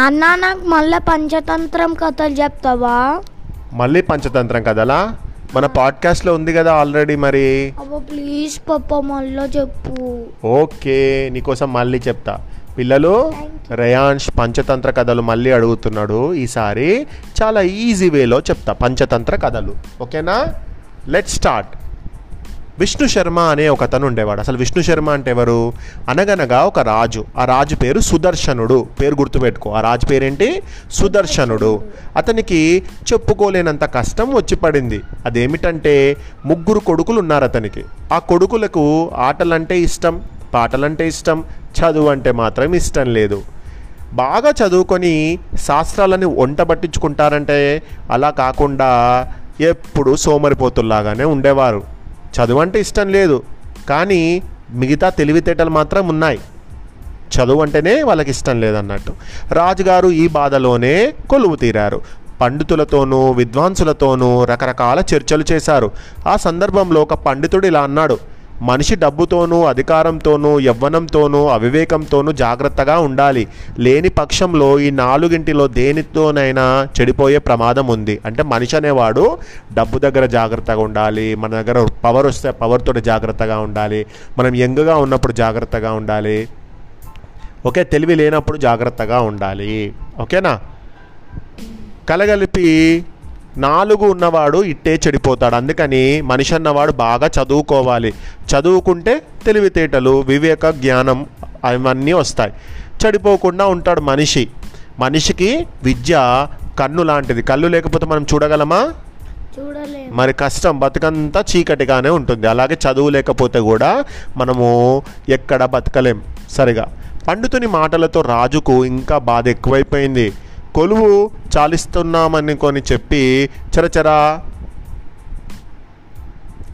అన్న నాకు మళ్ళీ పంచతంత్రం కథలు చెప్తావా? మళ్ళీ పంచతంత్రం కదలా మన పాడ్కాస్ట్లో ఉంది కదా ఆల్రెడీ మరి. అబ్బా ప్లీజ్ పప్ప మళ్ళీ చెప్పు. ఓకే నీకోసం మళ్ళీ చెప్తా. పిల్లలు రేయాన్ష్ పంచతంత్ర కథలు మళ్ళీ అడుగుతున్నాడు ఈసారి. చాలా ఈజీ వేలో చెప్తా పంచతంత్ర కథలు. ఓకేనా? లెట్ స్టార్ట్ విష్ణు శర్మ అనే ఒక అతను ఉండేవాడు. అసలు విష్ణు శర్మ అంటే ఎవరు? అనగనగా ఒక రాజు. ఆ రాజు పేరు సుదర్శనుడు. పేరు గుర్తుపెట్టుకో. ఆ రాజు పేరేంటి? సుదర్శనుడు. అతనికి చెప్పుకోలేనంత కష్టం వచ్చి పడింది. అదేమిటంటే ముగ్గురు కొడుకులు ఉన్నారు అతనికి. ఆ కొడుకులకు ఆటలంటే ఇష్టం పాటలంటే ఇష్టం చదువు అంటే మాత్రం ఇష్టం లేదు. బాగా చదువుకొని శాస్త్రాలని వంట పట్టించుకుంటారంటే అలా కాకుండా ఎప్పుడు సోమరిపోతుల్లాగానే ఉండేవారు. చదువు అంటే ఇష్టం లేదు. కానీ మిగతా తెలివితేటలు మాత్రం ఉన్నాయి. చదువు అంటేనే వాళ్ళకి ఇష్టం లేదన్నట్టు. రాజుగారు ఈ బాధలోనే కొలువు తీరారు. పండితులతోనూ విద్వాంసులతోనూ రకరకాల చర్చలు చేశారు. ఆ సందర్భంలో ఒక పండితుడు ఇలా అన్నాడు. మనిషి డబ్బుతోనూ అధికారంతోనూ యవ్వనంతోనూ అవివేకంతోనూ జాగ్రత్తగా ఉండాలి. లేని పక్షంలో ఈ నాలుగింటిలో దేనితోనైనా చెడిపోయే ప్రమాదం ఉంది. అంటే మనిషి అనేవాడు డబ్బు దగ్గర జాగ్రత్తగా ఉండాలి మన దగ్గర పవర్ వస్తే పవర్తో జాగ్రత్తగా ఉండాలి మనం యంగ్గా ఉన్నప్పుడు జాగ్రత్తగా ఉండాలి ఓకే తెలివి లేనప్పుడు జాగ్రత్తగా ఉండాలి. ఓకేనా? కలగలిపి నాలుగు ఉన్నవాడు ఇట్టే చెడిపోతాడు. అందుకని మనిషి అన్నవాడు బాగా చదువుకోవాలి. చదువుకుంటే తెలివితేటలు వివేక జ్ఞానం అవన్నీ వస్తాయి. చెడిపోకుండా ఉంటాడు మనిషి. మనిషికి విద్య కన్ను లాంటిది. కళ్ళు లేకపోతే మనం చూడగలమా? మరి కష్టం బతుకంతా చీకటిగానే ఉంటుంది. అలాగే చదువు లేకపోతే కూడా మనము ఎక్కడ బతకలేం సరిగా. పండితుని మాటలతో రాజుకు ఇంకా బాధ ఎక్కువైపోయింది. కొలువు చాలిస్తున్నామని కొని చెప్పి చరచరా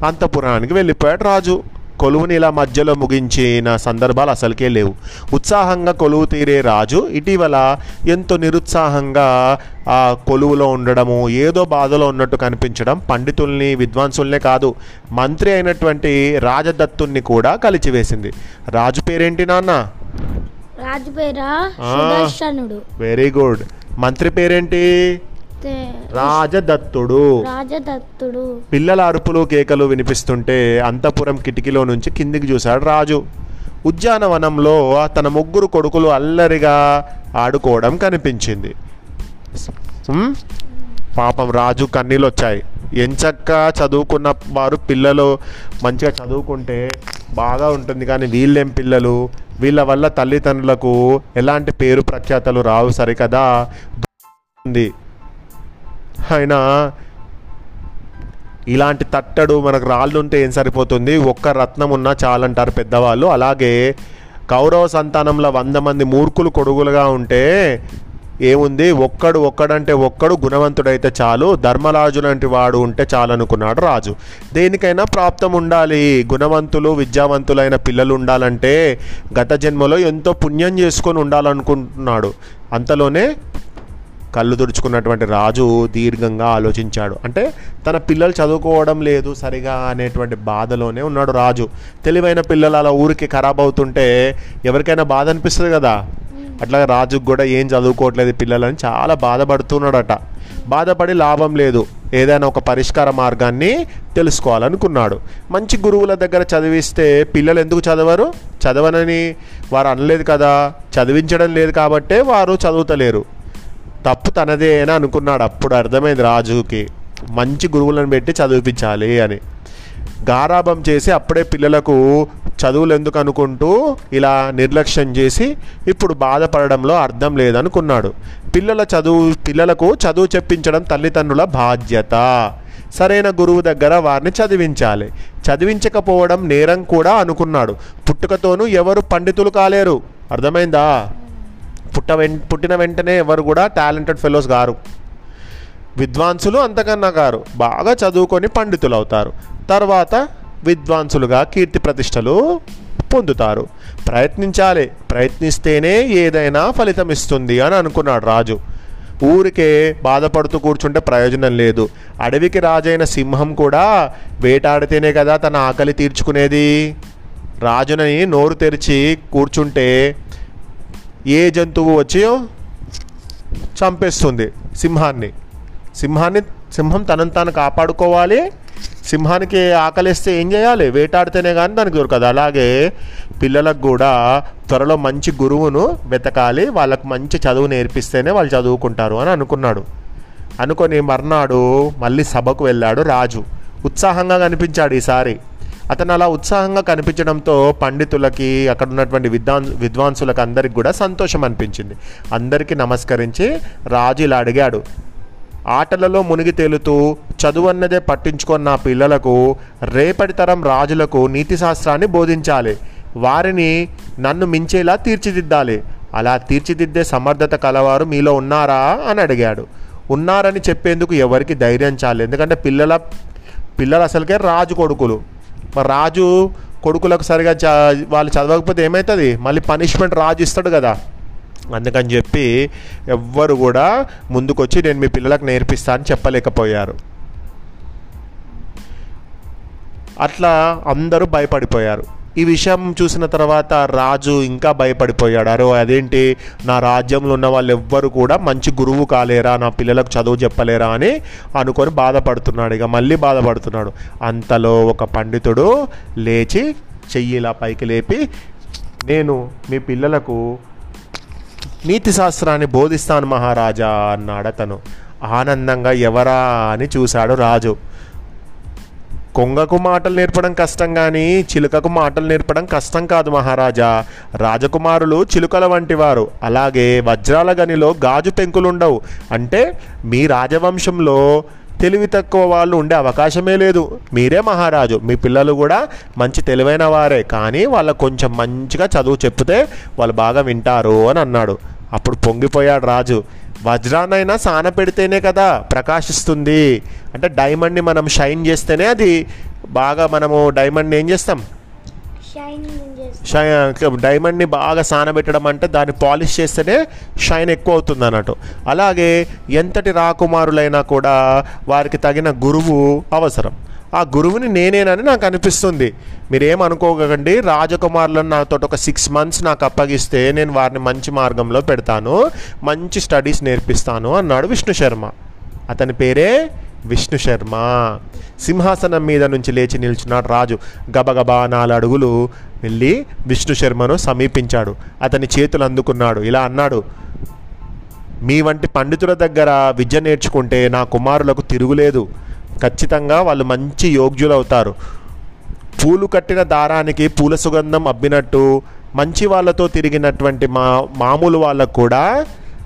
అంతపురానికి వెళ్ళిపోయాడు రాజు. కొలువుని ఇలా మధ్యలో ముగించిన సందర్భాలు అసలుకే లేవు. ఉత్సాహంగా కొలువు తీరే రాజు ఇటీవల ఎంతో నిరుత్సాహంగా ఆ కొలువులో ఉండడము ఏదో బాధలో ఉన్నట్టు కనిపించడం పండితుల్ని విద్వాంసుల్నే కాదు మంత్రి అయినటువంటి రాజదత్తుణ్ణి కూడా కలిచివేసింది. రాజు పేరేంటి నాన్న? రాజు పేరా? వెరీ గుడ్ మంత్రి పేరేంటి? రాజదత్తుడు. రాజదత్తుడు. పిల్లల అరుపులు కేకలు వినిపిస్తుంటే అంతపురం కిటికీలో నుంచి కిందికి చూశాడు రాజు. ఉద్యానవనంలో తన ముగ్గురు కొడుకులు అల్లరిగా ఆడుకోవడం కనిపించింది. పాపం రాజు కన్నీళ్ళు వచ్చాయి ఎంచక్క చదువుకున్న వారు పిల్లలు మంచిగా చదువుకుంటే బాగా ఉంటుంది కానీ వీళ్ళేం పిల్లలు? వీళ్ళ వల్ల తల్లిదండ్రులకు ఎలాంటి పేరు ప్రఖ్యాతలు రావు సరికదా? ఉంది. అయినా ఇలాంటి తట్టడు మనకు రాళ్ళు ఉంటే ఏం సరిపోతుంది? ఒక్క రత్నం ఉన్నా చాలంటారు పెద్దవాళ్ళు. అలాగే కౌరవ సంతానంలో వంద మంది మూర్ఖులు కొడుగులుగా ఉంటే ఏముంది? ఒక్కడు ఒక్కడంటే ఒక్కడు గుణవంతుడైతే చాలు ధర్మరాజు లాంటి వాడు ఉంటే చాలు అనుకున్నాడు రాజు. దేనికైనా ప్రాప్తం ఉండాలి. గుణవంతులు విద్యావంతులైన పిల్లలు ఉండాలంటే గత జన్మలో ఎంతో పుణ్యం చేసుకొని ఉండాలనుకుంటున్నాడు. అంతలోనే కళ్ళు తుడుచుకున్నటువంటి రాజు దీర్ఘంగా ఆలోచించాడు. అంటే తన పిల్లలు చదువుకోవడం లేదు సరిగా అనేటువంటి బాధలోనే ఉన్నాడు రాజు. తెలివైన పిల్లలు అలా ఊరికి ఖరాబ్ అవుతుంటే ఎవరికైనా బాధ అనిపిస్తుంది కదా? అట్లా రాజుకు కూడా ఏం చదువుకోవట్లేదు పిల్లలని చాలా బాధపడుతున్నాడట. బాధపడి లాభం లేదు. ఏదైనా ఒక పరిష్కార మార్గాన్ని తెలుసుకోవాలనుకున్నాడు. మంచి గురువుల దగ్గర చదివిస్తే పిల్లలు ఎందుకు చదవరు? చదవనని వారు అనలేదు కదా. చదివించడం లేదు కాబట్టే వారు చదువుతలేరు. తప్పు తనదే అని అనుకున్నాడు. అప్పుడు అర్థమైంది రాజుకి. మంచి గురువులను పెట్టి చదివించాలి అని. గారాబం చేసి అప్పుడే పిల్లలకు చదువులు ఎందుకు అనుకుంటూ ఇలా నిర్లక్ష్యం చేసి ఇప్పుడు బాధపడడంలో అర్థం లేదనుకున్నాడు. పిల్లల చదువు పిల్లలకు చదువు చెప్పించడం తల్లిదండ్రుల బాధ్యత. సరైన గురువు దగ్గర వారిని చదివించాలి. చదివించకపోవడం నేరం కూడా అనుకున్నాడు. పుట్టుకతోనూ ఎవరు పండితులు కాలేరు. అర్థమైందా? పుట్ట వెం పుట్టిన వెంటనే ఎవరు కూడా టాలెంటెడ్ ఫెలోస్ గారు విద్వాంసులు అంతకన్నా గారు బాగా చదువుకొని పండితులు అవుతారు తర్వాత విద్వాంసులుగా కీర్తి ప్రతిష్టలు పొందుతారు. ప్రయత్నించాలి. ప్రయత్నిస్తేనే ఏదైనా ఫలితం ఇస్తుంది అని అనుకున్నాడు రాజు. ఊరికే బాధపడుతూ కూర్చుంటే ప్రయోజనం లేదు. అడవికి రాజైన సింహం కూడా వేటాడితేనే కదా తన ఆకలి తీర్చుకునేది. రాజునని నోరు తెరిచి కూర్చుంటే ఏ జంతువు వచ్చి చంపేస్తుంది సింహాన్ని? సింహాన్ని సింహం తనను తాను కాపాడుకోవాలి? సింహానికి ఆకలిస్తే ఏం చేయాలి? వేటాడితేనే కానీ దానికి దొరకదు. అలాగే పిల్లలకు కూడా త్వరలో మంచి గురువును వెతకాలి. వాళ్ళకు మంచి చదువు నేర్పిస్తేనే వాళ్ళు చదువుకుంటారు అని అనుకున్నాడు. అనుకొని మర్నాడు మళ్ళీ సభకు వెళ్ళాడు రాజు. ఉత్సాహంగా కనిపించాడు ఈసారి. అతను అలా ఉత్సాహంగా కనిపించడంతో పండితులకి అక్కడ ఉన్నటువంటి విద్వాన్ విద్వాంసులకు అందరికి కూడా సంతోషం అనిపించింది. అందరికీ నమస్కరించి రాజు ఇలా అడిగాడు ఆటలలో మునిగి తేలుతూ చదువన్నదే పట్టించుకున్న పిల్లలకు రేపటి తరం రాజులకు నీతి శాస్త్రాన్ని బోధించాలి. వారిని నన్ను మించేలా తీర్చిదిద్దాలి. అలా తీర్చిదిద్దే సమర్థత కలవారు మీలో ఉన్నారా? అని అడిగాడు. ఉన్నారని చెప్పేందుకు ఎవరికి ధైర్యం చాలి. ఎందుకంటే పిల్లల పిల్లలు అసలుకే రాజు కొడుకులు. మరి రాజు కొడుకులకు సరిగా చ వాళ్ళు చదవకపోతే ఏమవుతుంది మళ్ళీ పనిష్మెంట్ రాజు ఇస్తాడు కదా. అందుకని చెప్పి ఎవ్వరు కూడా ముందుకొచ్చి నేను మీ పిల్లలకు నేర్పిస్తా అని చెప్పలేకపోయారు. అట్లా అందరూ భయపడిపోయారు. ఈ విషయం చూసిన తర్వాత రాజు ఇంకా భయపడిపోయాడు. అరే అదేంటి? నా రాజ్యంలో ఉన్న వాళ్ళు ఎవ్వరు కూడా మంచి గురువు కాలేరా? నా పిల్లలకు చదువు చెప్పలేరా అని అనుకొని బాధపడుతున్నాడు. ఇక మళ్ళీ బాధపడుతున్నాడు. అంతలో ఒక పండితుడు లేచి చెయ్యి ఇలా పైకి లేపి నేను మీ పిల్లలకు నీతి శాస్త్రాన్ని బోధిస్తాను మహారాజా అన్నాడు అతను. ఆనందంగా ఎవరా అని చూశాడు రాజు. కొంగకు మాటలు నేర్పడం కష్టం కానీ చిలుకకు మాటలు నేర్పడం కష్టం కాదు మహారాజా. రాజకుమారులు చిలుకల వంటి వారు అలాగే వజ్రాల గనిలో గాజు పెంకులుండవు. అంటే మీ రాజవంశంలో తెలివి తక్కువ వాళ్ళు ఉండే అవకాశమే లేదు. మీరే మహారాజు. మీ పిల్లలు కూడా మంచి తెలివైన వారే. కానీ వాళ్ళకు కొంచెం మంచిగా చదువు చెప్తే వాళ్ళు బాగా వింటారు అని అన్నాడు. అప్పుడు పొంగిపోయాడు రాజు. వజ్రాన్నైనా సాన పెడితేనే కదా ప్రకాశిస్తుంది. అంటే డైమండ్ని మనం షైన్ చేస్తేనే అది బాగా మనము డైమండ్ని ఏం చేస్తాం? డైమండ్ని బాగా సానబెట్టడం అంటే దాన్ని పాలిష్ చేస్తేనే షైన్ ఎక్కువ అవుతుంది అన్నట్టు. అలాగే ఎంతటి రాకుమారులైనా కూడా వారికి తగిన గురువు అవసరం. ఆ గురువుని నేనేనని నాకు అనిపిస్తుంది. మీరేమనుకోకండి రాజకుమారులను నాతో ఒక సిక్స్ మంత్స్ నాకు అప్పగిస్తే నేను వారిని మంచి మార్గంలో పెడతాను మంచి స్టడీస్ నేర్పిస్తాను అన్నాడు విష్ణు శర్మ. అతని పేరే విష్ణు శర్మ. సింహాసనం మీద నుంచి లేచి నిల్చున్నాడు రాజు. గబగబా నాలుగు అడుగులు వెళ్ళి విష్ణు శర్మను సమీపించాడు. అతని చేతులు అందుకున్నాడు. ఇలా అన్నాడు మీ వంటి పండితుల దగ్గర విద్య నేర్చుకుంటే నా కుమారులకు తిరుగులేదు. ఖచ్చితంగా వాళ్ళు మంచి యోగ్యులు అవుతారు పూలు కట్టిన దారానికి పూల సుగంధం అబ్బినట్టు మంచి వాళ్ళతో తిరిగినటువంటి మా మామూలు వాళ్ళకు కూడా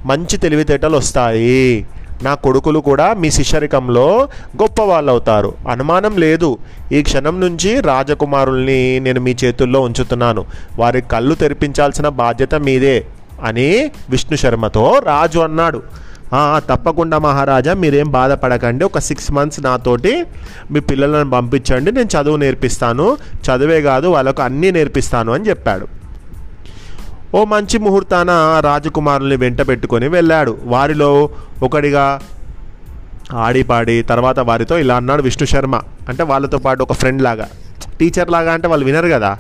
మంచి తెలివితేటలు వస్తాయి. నా కొడుకులు కూడా మీ శిష్యరికంలో గొప్ప వాళ్ళు అవుతారు అనుమానం లేదు. ఈ క్షణం నుంచి రాజకుమారుల్ని నేను మీ చేతుల్లో ఉంచుతున్నాను. వారి కళ్ళు తెరిపించాల్సిన బాధ్యత మీదే అని విష్ణు శర్మతో రాజు అన్నాడు. తప్పకుండా మహారాజా మీరేం బాధపడకండి. ఒక సిక్స్ మంత్స్ నాతోటి మీ పిల్లలను పంపించండి. నేను చదువు నేర్పిస్తాను. చదువే కాదు వాళ్ళకు అన్నీ నేర్పిస్తాను అని చెప్పాడు. ఓ మంచి ముహూర్తాన రాజకుమారుల్ని వెంట పెట్టుకొని వెళ్ళాడు. వారిలో ఒకడిగా ఆడిపాడి తర్వాత వారితో ఇలా అన్నాడు విష్ణు శర్మ. అంటే వాళ్ళతో పాటు ఒక ఫ్రెండ్ లాగా. టీచర్ లాగా అంటే వాళ్ళు వినరు కదా.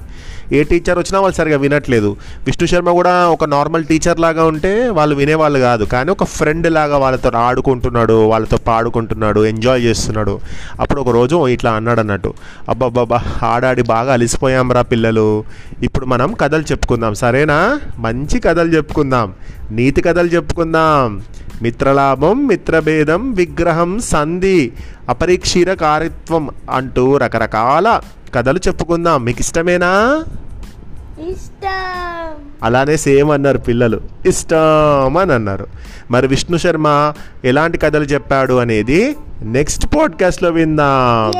ఏ టీచర్ వచ్చినా వాళ్ళు సరిగా వినట్లేదు. విష్ణు శర్మ కూడా ఒక నార్మల్ టీచర్ లాగా ఉంటే వాళ్ళు వినేవాళ్ళు కాదు. కానీ ఒక ఫ్రెండ్ లాగా వాళ్ళతో ఆడుకుంటున్నాడు వాళ్ళతో పాడుకుంటున్నాడు ఎంజాయ్ చేస్తున్నాడు. అప్పుడు ఒక రోజు ఇట్లా అన్నాడు అన్నట్టు. అబ్బాబ్బాబ్బా ఆడాడి బాగా అలిసిపోయాంరా పిల్లలు. ఇప్పుడు మనం కథలు చెప్పుకుందాం. సరేనా? మంచి కథలు చెప్పుకుందాం. నీతి కథలు చెప్పుకుందాం. మిత్రలాభం మిత్రభేదం విగ్రహం సంధి అపరీక్షీర కారిత్వం అంటూ రకరకాల కథలు చెప్పుకుందాం. మీకు ఇష్టమేనా? ఇష్టం. అలానే సేమ్ అన్నారు పిల్లలు. ఇష్టం అని అన్నారు. మరి విష్ణు శర్మ ఎలాంటి కథలు చెప్పాడు అనేది నెక్స్ట్ పాడ్కాస్ట్లో విందాం!